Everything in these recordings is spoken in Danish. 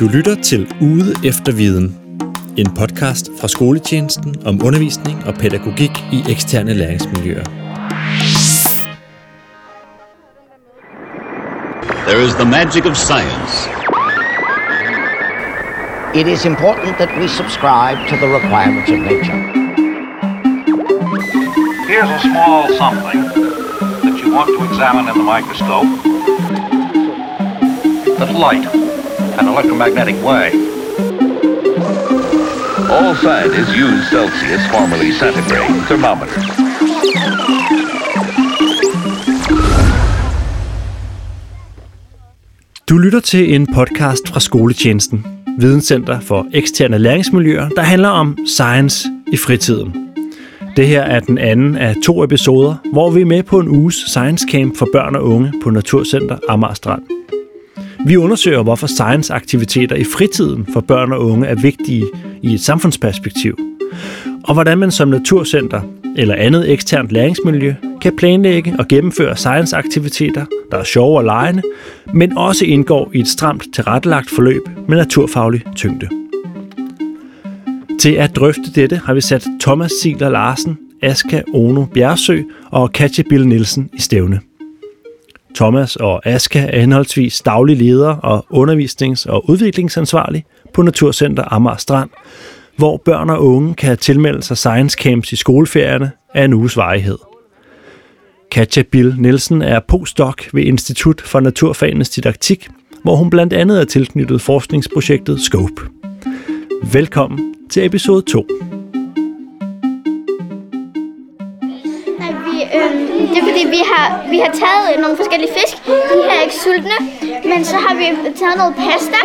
Du lytter til Ude efter viden. En podcast fra skoletjenesten om undervisning og pædagogik i eksterne læringsmiljøer. There is the magic of science. It is important that we subscribe to the requirements of nature. Here's a small something that you want to examine in the microscope. That's light, an electromagnetic way. All scientists use Celsius, formerly centigrade, thermometers. Du lytter til en podcast fra skoletjenesten, Videnscenter for eksterne læringsmiljøer, der handler om science i fritiden. Det her er den anden af to episoder, hvor vi er med på en uges science camp for børn og unge på Naturcenter Amager Strand. Vi undersøger, hvorfor science-aktiviteter i fritiden for børn og unge er vigtige i et samfundsperspektiv, og hvordan man som naturcenter eller andet eksternt læringsmiljø kan planlægge og gennemføre science-aktiviteter, der er sjove og legende, men også indgår i et stramt tilrettelagt forløb med naturfaglig tyngde. Til at drøfte dette har vi sat Thomas Siler Larsen, Aska Ono Bjergsø og Katja Bill Nielsen i stævne. Thomas og Aska er henholdsvis daglig leder og undervisnings- og udviklingsansvarlig på Naturcenter Amager Strand, hvor børn og unge kan tilmelde sig science camps i skoleferierne af en uges varighed. Katja Bill Nielsen er postdoc ved Institut for Naturfagenes Didaktik, hvor hun blandt andet er tilknyttet forskningsprojektet SCOPE. Velkommen til episode 2. øhm, det er fordi, vi har, vi har taget øh, nogle forskellige fisk. De her er ikke sultne, men så har vi taget noget pasta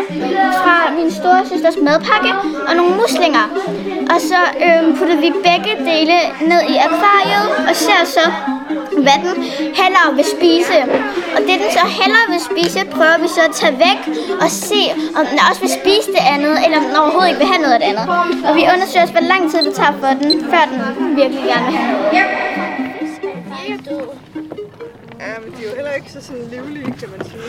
fra min store søsters madpakke og nogle muslinger. Og så øhm, puttede vi begge dele ned i akvariet og ser så, hvad den hellere vil spise. Og det den så hellere vil spise, prøver vi så at tage væk og se, om den også vil spise det andet, eller om den overhovedet ikke vil have noget af det andet. Og vi undersøger også, hvor lang tid det tager for den, før den virkelig gerne vil have noget de er jo heller ikke så sådan livlige, kan man sige.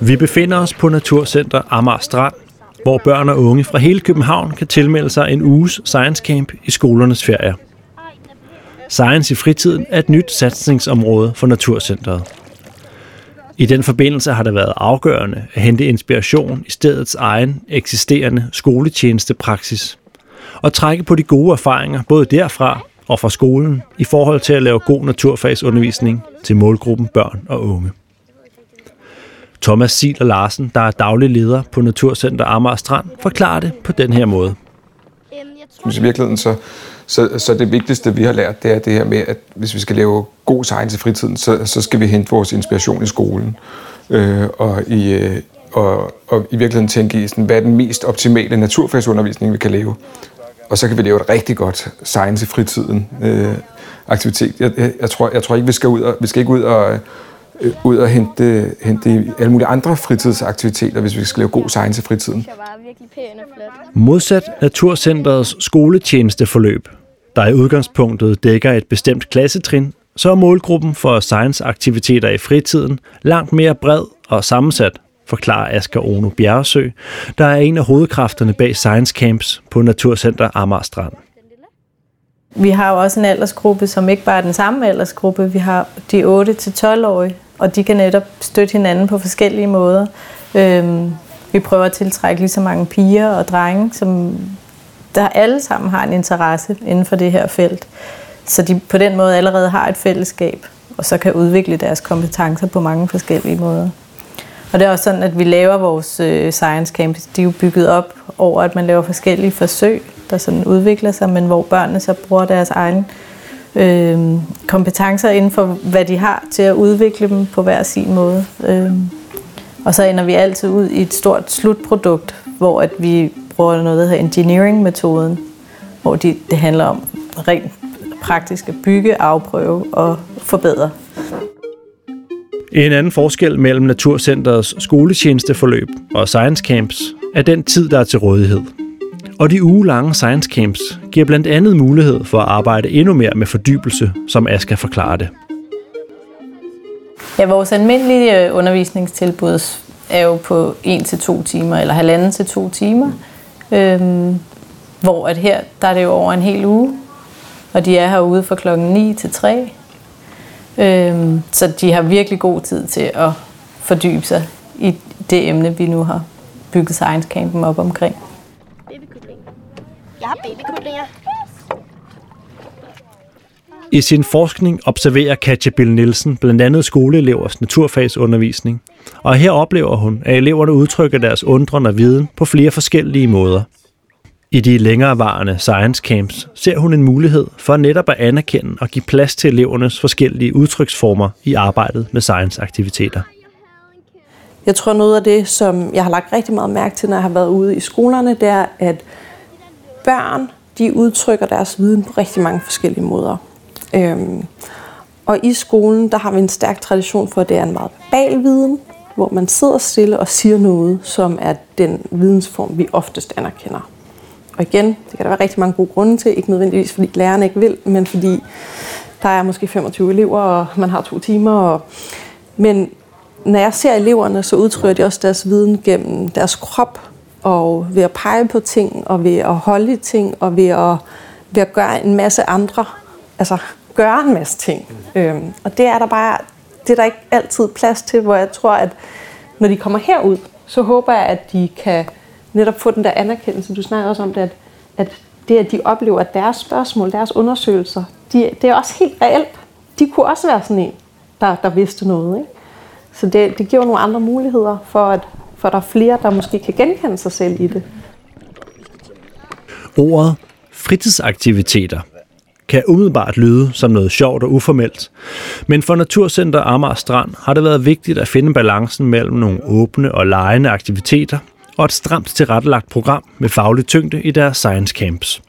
Vi befinder os på Naturcenter Amager Strand, hvor børn og unge fra hele København kan tilmelde sig en uges science camp i skolernes ferier. Science i fritiden er et nyt satsningsområde for Naturcentret. I den forbindelse har det været afgørende at hente inspiration i stedets egen eksisterende skoletjenestepraksis og trække på de gode erfaringer både derfra og fra skolen i forhold til at lave god naturfagsundervisning til målgruppen børn og unge. Thomas Siler Larsen, der er daglig leder på Naturcenter Amager Strand, forklarer det på den her måde. I virkeligheden så, så, så det vigtigste, vi har lært, det er det her med, at hvis vi skal lave god science i fritiden, så, så skal vi hente vores inspiration i skolen. Øh, og, i, øh, og, og i virkeligheden tænke i, sådan, hvad er den mest optimale naturfagsundervisning, vi kan lave. Og så kan vi lave et rigtig godt science i fritiden øh, aktivitet. Jeg, jeg, jeg, tror, jeg tror ikke, vi skal, ud og, vi skal ikke ud og, øh, ud og hente, hente alle mulige andre fritidsaktiviteter, hvis vi skal lave god science i fritiden. Det var virkelig pæn og flot. Modsat Naturcenterets skoletjenesteforløb, der i udgangspunktet dækker et bestemt klassetrin, så er målgruppen for science-aktiviteter i fritiden langt mere bred og sammensat, forklarer Asger Ono Bjerresø, der er en af hovedkræfterne bag Science Camps på Naturcenter Amager Strand. Vi har jo også en aldersgruppe, som ikke bare er den samme aldersgruppe. Vi har de 8-12-årige, og de kan netop støtte hinanden på forskellige måder. Øhm, vi prøver at tiltrække lige så mange piger og drenge, som der alle sammen har en interesse inden for det her felt. Så de på den måde allerede har et fællesskab, og så kan udvikle deres kompetencer på mange forskellige måder. Og det er også sådan, at vi laver vores øh, science camp. De er jo bygget op over, at man laver forskellige forsøg, der sådan udvikler sig, men hvor børnene så bruger deres egne øh, kompetencer inden for, hvad de har til at udvikle dem på hver sin måde. Øh, og så ender vi altid ud i et stort slutprodukt, hvor at vi bruger noget, der hedder engineering-metoden, hvor de, det handler om rent praktisk at bygge, afprøve og forbedre. En anden forskel mellem Naturcenterets skoletjenesteforløb og Science Camps er den tid, der er til rådighed. Og de ugelange Science Camps giver blandt andet mulighed for at arbejde endnu mere med fordybelse, som Aska forklarer det. Ja, vores almindelige øh, undervisningstilbud er jo på 1 til 2 timer, eller halvanden til 2 timer. Øhm, hvor at her, der er det jo over en hel uge, og de er herude fra klokken 9 til 3. Øhm, så de har virkelig god tid til at fordybe sig i det emne, vi nu har bygget Science Campen op omkring. Jeg har babykyllinger. I sin forskning observerer Katja Bill Nielsen blandt andet skoleelevers naturfagsundervisning, og her oplever hun, at eleverne udtrykker deres undrende og viden på flere forskellige måder. I de længerevarende science camps ser hun en mulighed for netop at anerkende og give plads til elevernes forskellige udtryksformer i arbejdet med science-aktiviteter. Jeg tror noget af det, som jeg har lagt rigtig meget mærke til, når jeg har været ude i skolerne, det er, at børn de udtrykker deres viden på rigtig mange forskellige måder. Øhm, og i skolen, der har vi en stærk tradition for, at det er en meget verbal viden, hvor man sidder stille og siger noget, som er den vidensform, vi oftest anerkender. Og igen, det kan der være rigtig mange gode grunde til, ikke nødvendigvis fordi lærerne ikke vil, men fordi der er måske 25 elever, og man har to timer. Og... Men når jeg ser eleverne, så udtrykker de også deres viden gennem deres krop, og ved at pege på ting, og ved at holde ting, og ved at, ved at gøre en masse andre, altså gøre en masse ting. Øhm, og det er der bare, det er der ikke altid plads til, hvor jeg tror, at når de kommer herud, så håber jeg, at de kan netop få den der anerkendelse. Du snakker også om det, at, at det, at de oplever, at deres spørgsmål, deres undersøgelser, de, det er også helt reelt. De kunne også være sådan en, der, der vidste noget. Ikke? Så det, det giver nogle andre muligheder for, at for der er flere, der måske kan genkende sig selv i det. Ordet fritidsaktiviteter kan umiddelbart lyde som noget sjovt og uformelt, men for Naturcenter Amager Strand har det været vigtigt at finde balancen mellem nogle åbne og legende aktiviteter og et stramt tilrettelagt program med faglig tyngde i deres science camps.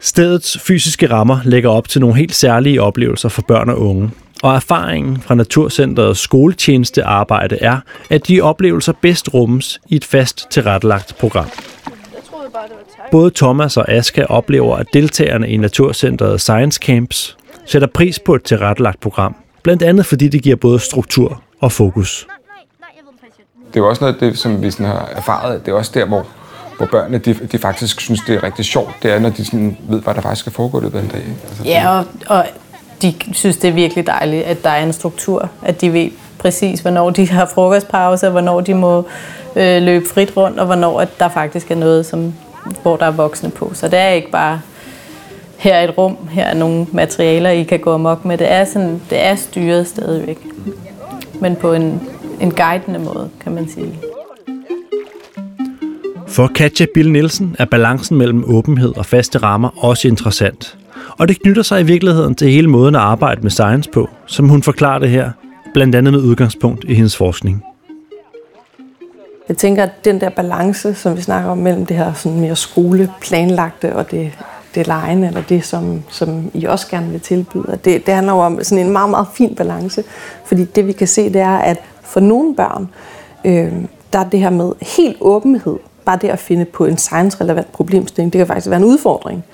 Stedets fysiske rammer lægger op til nogle helt særlige oplevelser for børn og unge, og erfaringen fra Naturcenterets skoletjenestearbejde er, at de oplevelser bedst rummes i et fast tilrettelagt program. Både Thomas og Aska oplever, at deltagerne i Naturcenteret Science Camps sætter pris på et tilrettelagt program, blandt andet fordi det giver både struktur og fokus. Det er jo også noget af det, som vi sådan har erfaret. Det er også der, hvor, hvor børnene de, de faktisk synes, det er rigtig sjovt. Det er, når de sådan ved, hvad der faktisk skal foregå det den dag. Altså, ja, og, og de synes, det er virkelig dejligt, at der er en struktur. At de ved præcis, hvornår de har frokostpause, hvornår de må øh, løbe frit rundt, og hvornår at der faktisk er noget, som, hvor der er voksne på. Så det er ikke bare, her er et rum, her er nogle materialer, I kan gå amok med. Det er, sådan, det er styret stadigvæk. Men på en, en guidende måde, kan man sige. For Katja Bill Nielsen er balancen mellem åbenhed og faste rammer også interessant. Og det knytter sig i virkeligheden til hele måden at arbejde med science på, som hun forklarer det her, blandt andet med udgangspunkt i hendes forskning. Jeg tænker, at den der balance, som vi snakker om mellem det her sådan mere skoleplanlagte og det, det lejende, eller det, som, som I også gerne vil tilbyde, det, det handler jo om sådan en meget, meget fin balance. Fordi det, vi kan se, det er, at for nogle børn, øh, der er det her med helt åbenhed, bare det at finde på en science-relevant problemstilling, det kan faktisk være en udfordring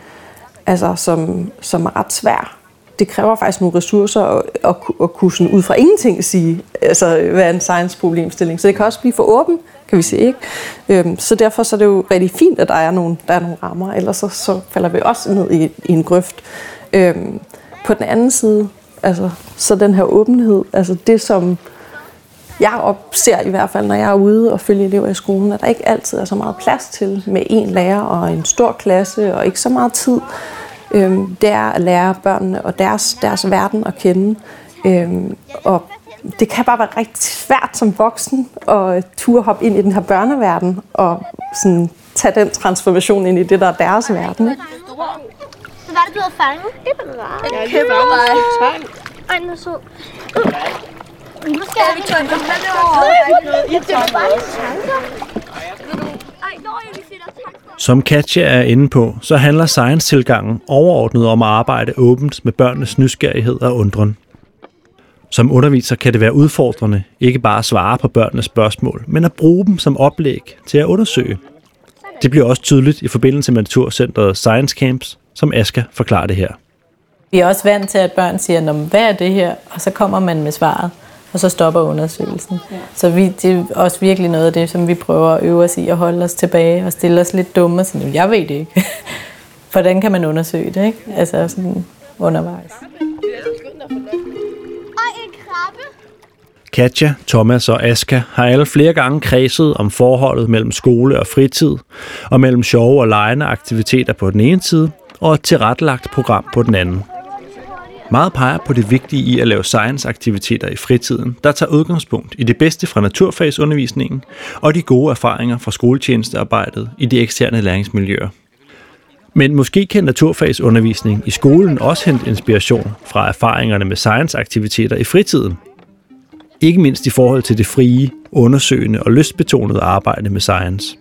altså, som, som er ret svær. Det kræver faktisk nogle ressourcer at, at, at kunne sådan ud fra ingenting sige, altså, hvad er en science-problemstilling. Så det kan også blive for åben, kan vi se. Ikke? Øhm, så derfor så er det jo rigtig fint, at der er nogle, der er nogle rammer, ellers så, så falder vi også ned i, i en grøft. Øhm, på den anden side, altså, så den her åbenhed, altså det som jeg ser i hvert fald, når jeg er ude og følger elever i skolen, at der ikke altid er så meget plads til med en lærer og en stor klasse og ikke så meget tid. Øhm, det er at lære børnene og deres, deres verden at kende. Øhm, og det kan bare være rigtig svært som voksen at turde hoppe ind i den her børneverden og sådan tage den transformation ind i det, der er deres verden. Ikke? Hvad var det, du havde fanget? Det var meget. Jeg kan bare tvang. Ej, den er sød. Nu skal vi tage den. Jeg tænker bare Som Katja er inde på, så handler science-tilgangen overordnet om at arbejde åbent med børnenes nysgerrighed og undren. Som underviser kan det være udfordrende ikke bare at svare på børnenes spørgsmål, men at bruge dem som oplæg til at undersøge. Det bliver også tydeligt i forbindelse med Naturcenteret Science Camps, som Aska forklarer det her. Vi er også vant til, at børn siger, hvad er det her? Og så kommer man med svaret. Og så stopper undersøgelsen. Ja. Så vi, det er også virkelig noget af det, som vi prøver at øve os i, at holde os tilbage og stille os lidt dumme og sige, jeg ved det ikke. Hvordan kan man undersøge det, ikke? Altså sådan undervejs. Katja, Thomas og Aska har alle flere gange kredset om forholdet mellem skole og fritid, og mellem sjove og legende aktiviteter på den ene side, og et tilrettelagt program på den anden. Meget peger på det vigtige i at lave science-aktiviteter i fritiden, der tager udgangspunkt i det bedste fra naturfagsundervisningen og de gode erfaringer fra skoletjenestearbejdet i de eksterne læringsmiljøer. Men måske kan naturfagsundervisning i skolen også hente inspiration fra erfaringerne med science-aktiviteter i fritiden. Ikke mindst i forhold til det frie, undersøgende og lystbetonede arbejde med science.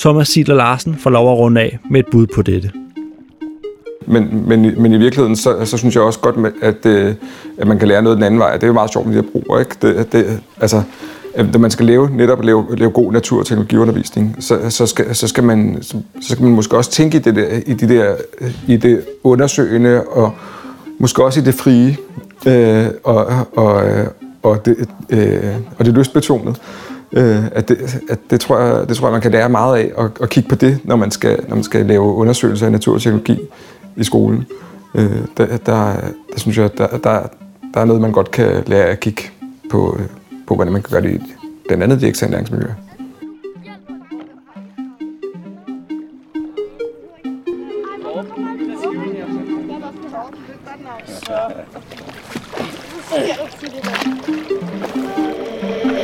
Thomas Sidler Larsen får lov at runde af med et bud på dette. Men, men, men i virkeligheden, så, så synes jeg også godt, at, øh, at man kan lære noget den anden vej. Det er jo meget sjovt med de her bruger, ikke? Det, det, altså, når man skal lave, netop lave, lave god natur- og teknologiundervisning, så, så, skal, så, skal man, så, så skal man måske også tænke i det, der, i, de der, i det undersøgende, og måske også i det frie, øh, og, og, øh, og, det, øh, og det lystbetonede. Øh, at det, at det, tror jeg, det tror jeg, man kan lære meget af, at, at kigge på det, når man skal, når man skal lave undersøgelser af natur og teknologi i skolen. Øh, der, der, der synes jeg, der, der, der er noget, man godt kan lære at kigge på, øh, på hvordan man kan gøre det i blandt andet de eksterne læringsmiljøer.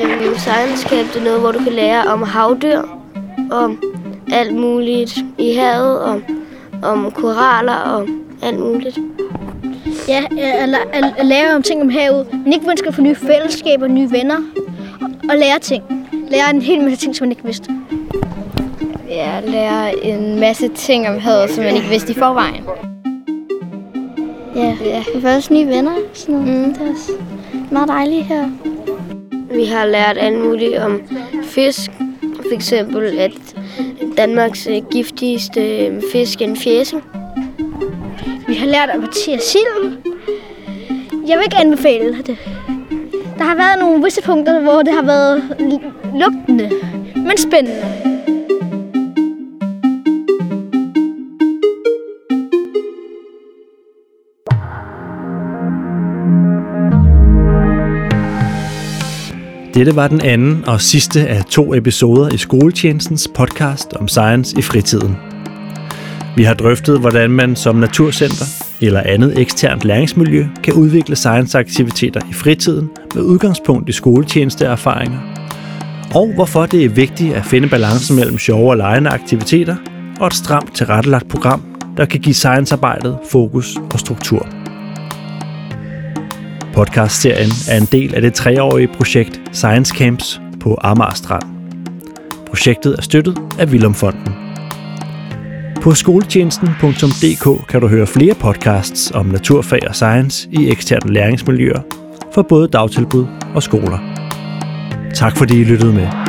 Øh, Science Camp det er noget, hvor du kan lære om havdyr, om alt muligt i havet, om, om koraller og alt muligt. Ja, at, at, at lære om ting om havet, men ikke man skal få nye fællesskaber, nye venner og lære ting. Lære en hel masse ting, som man ikke vidste. Ja, lære en masse ting om havet, som man ikke vidste i forvejen. Ja, ja. vi får også nye venner. Sådan noget. Mm. Det er også meget dejligt her. Vi har lært alt muligt om fisk. For eksempel, at Danmarks øh, giftigste øh, fisk er en fjæsing. Vi har lært at partere silden. Jeg vil ikke anbefale det. Der har været nogle visse punkter, hvor det har været lugtende, men spændende. Dette var den anden og sidste af to episoder i skoletjenestens podcast om science i fritiden. Vi har drøftet, hvordan man som naturcenter eller andet eksternt læringsmiljø kan udvikle science-aktiviteter i fritiden med udgangspunkt i skoletjenesteerfaringer, og hvorfor det er vigtigt at finde balancen mellem sjove og legende aktiviteter og et stramt tilrettelagt program, der kan give sciencearbejdet fokus og struktur. Podcastserien er en del af det treårige projekt Science Camps på Amager Strand. Projektet er støttet af Vilumfonden. På skoletjenesten.dk kan du høre flere podcasts om naturfag og science i eksterne læringsmiljøer for både dagtilbud og skoler. Tak fordi I lyttede med.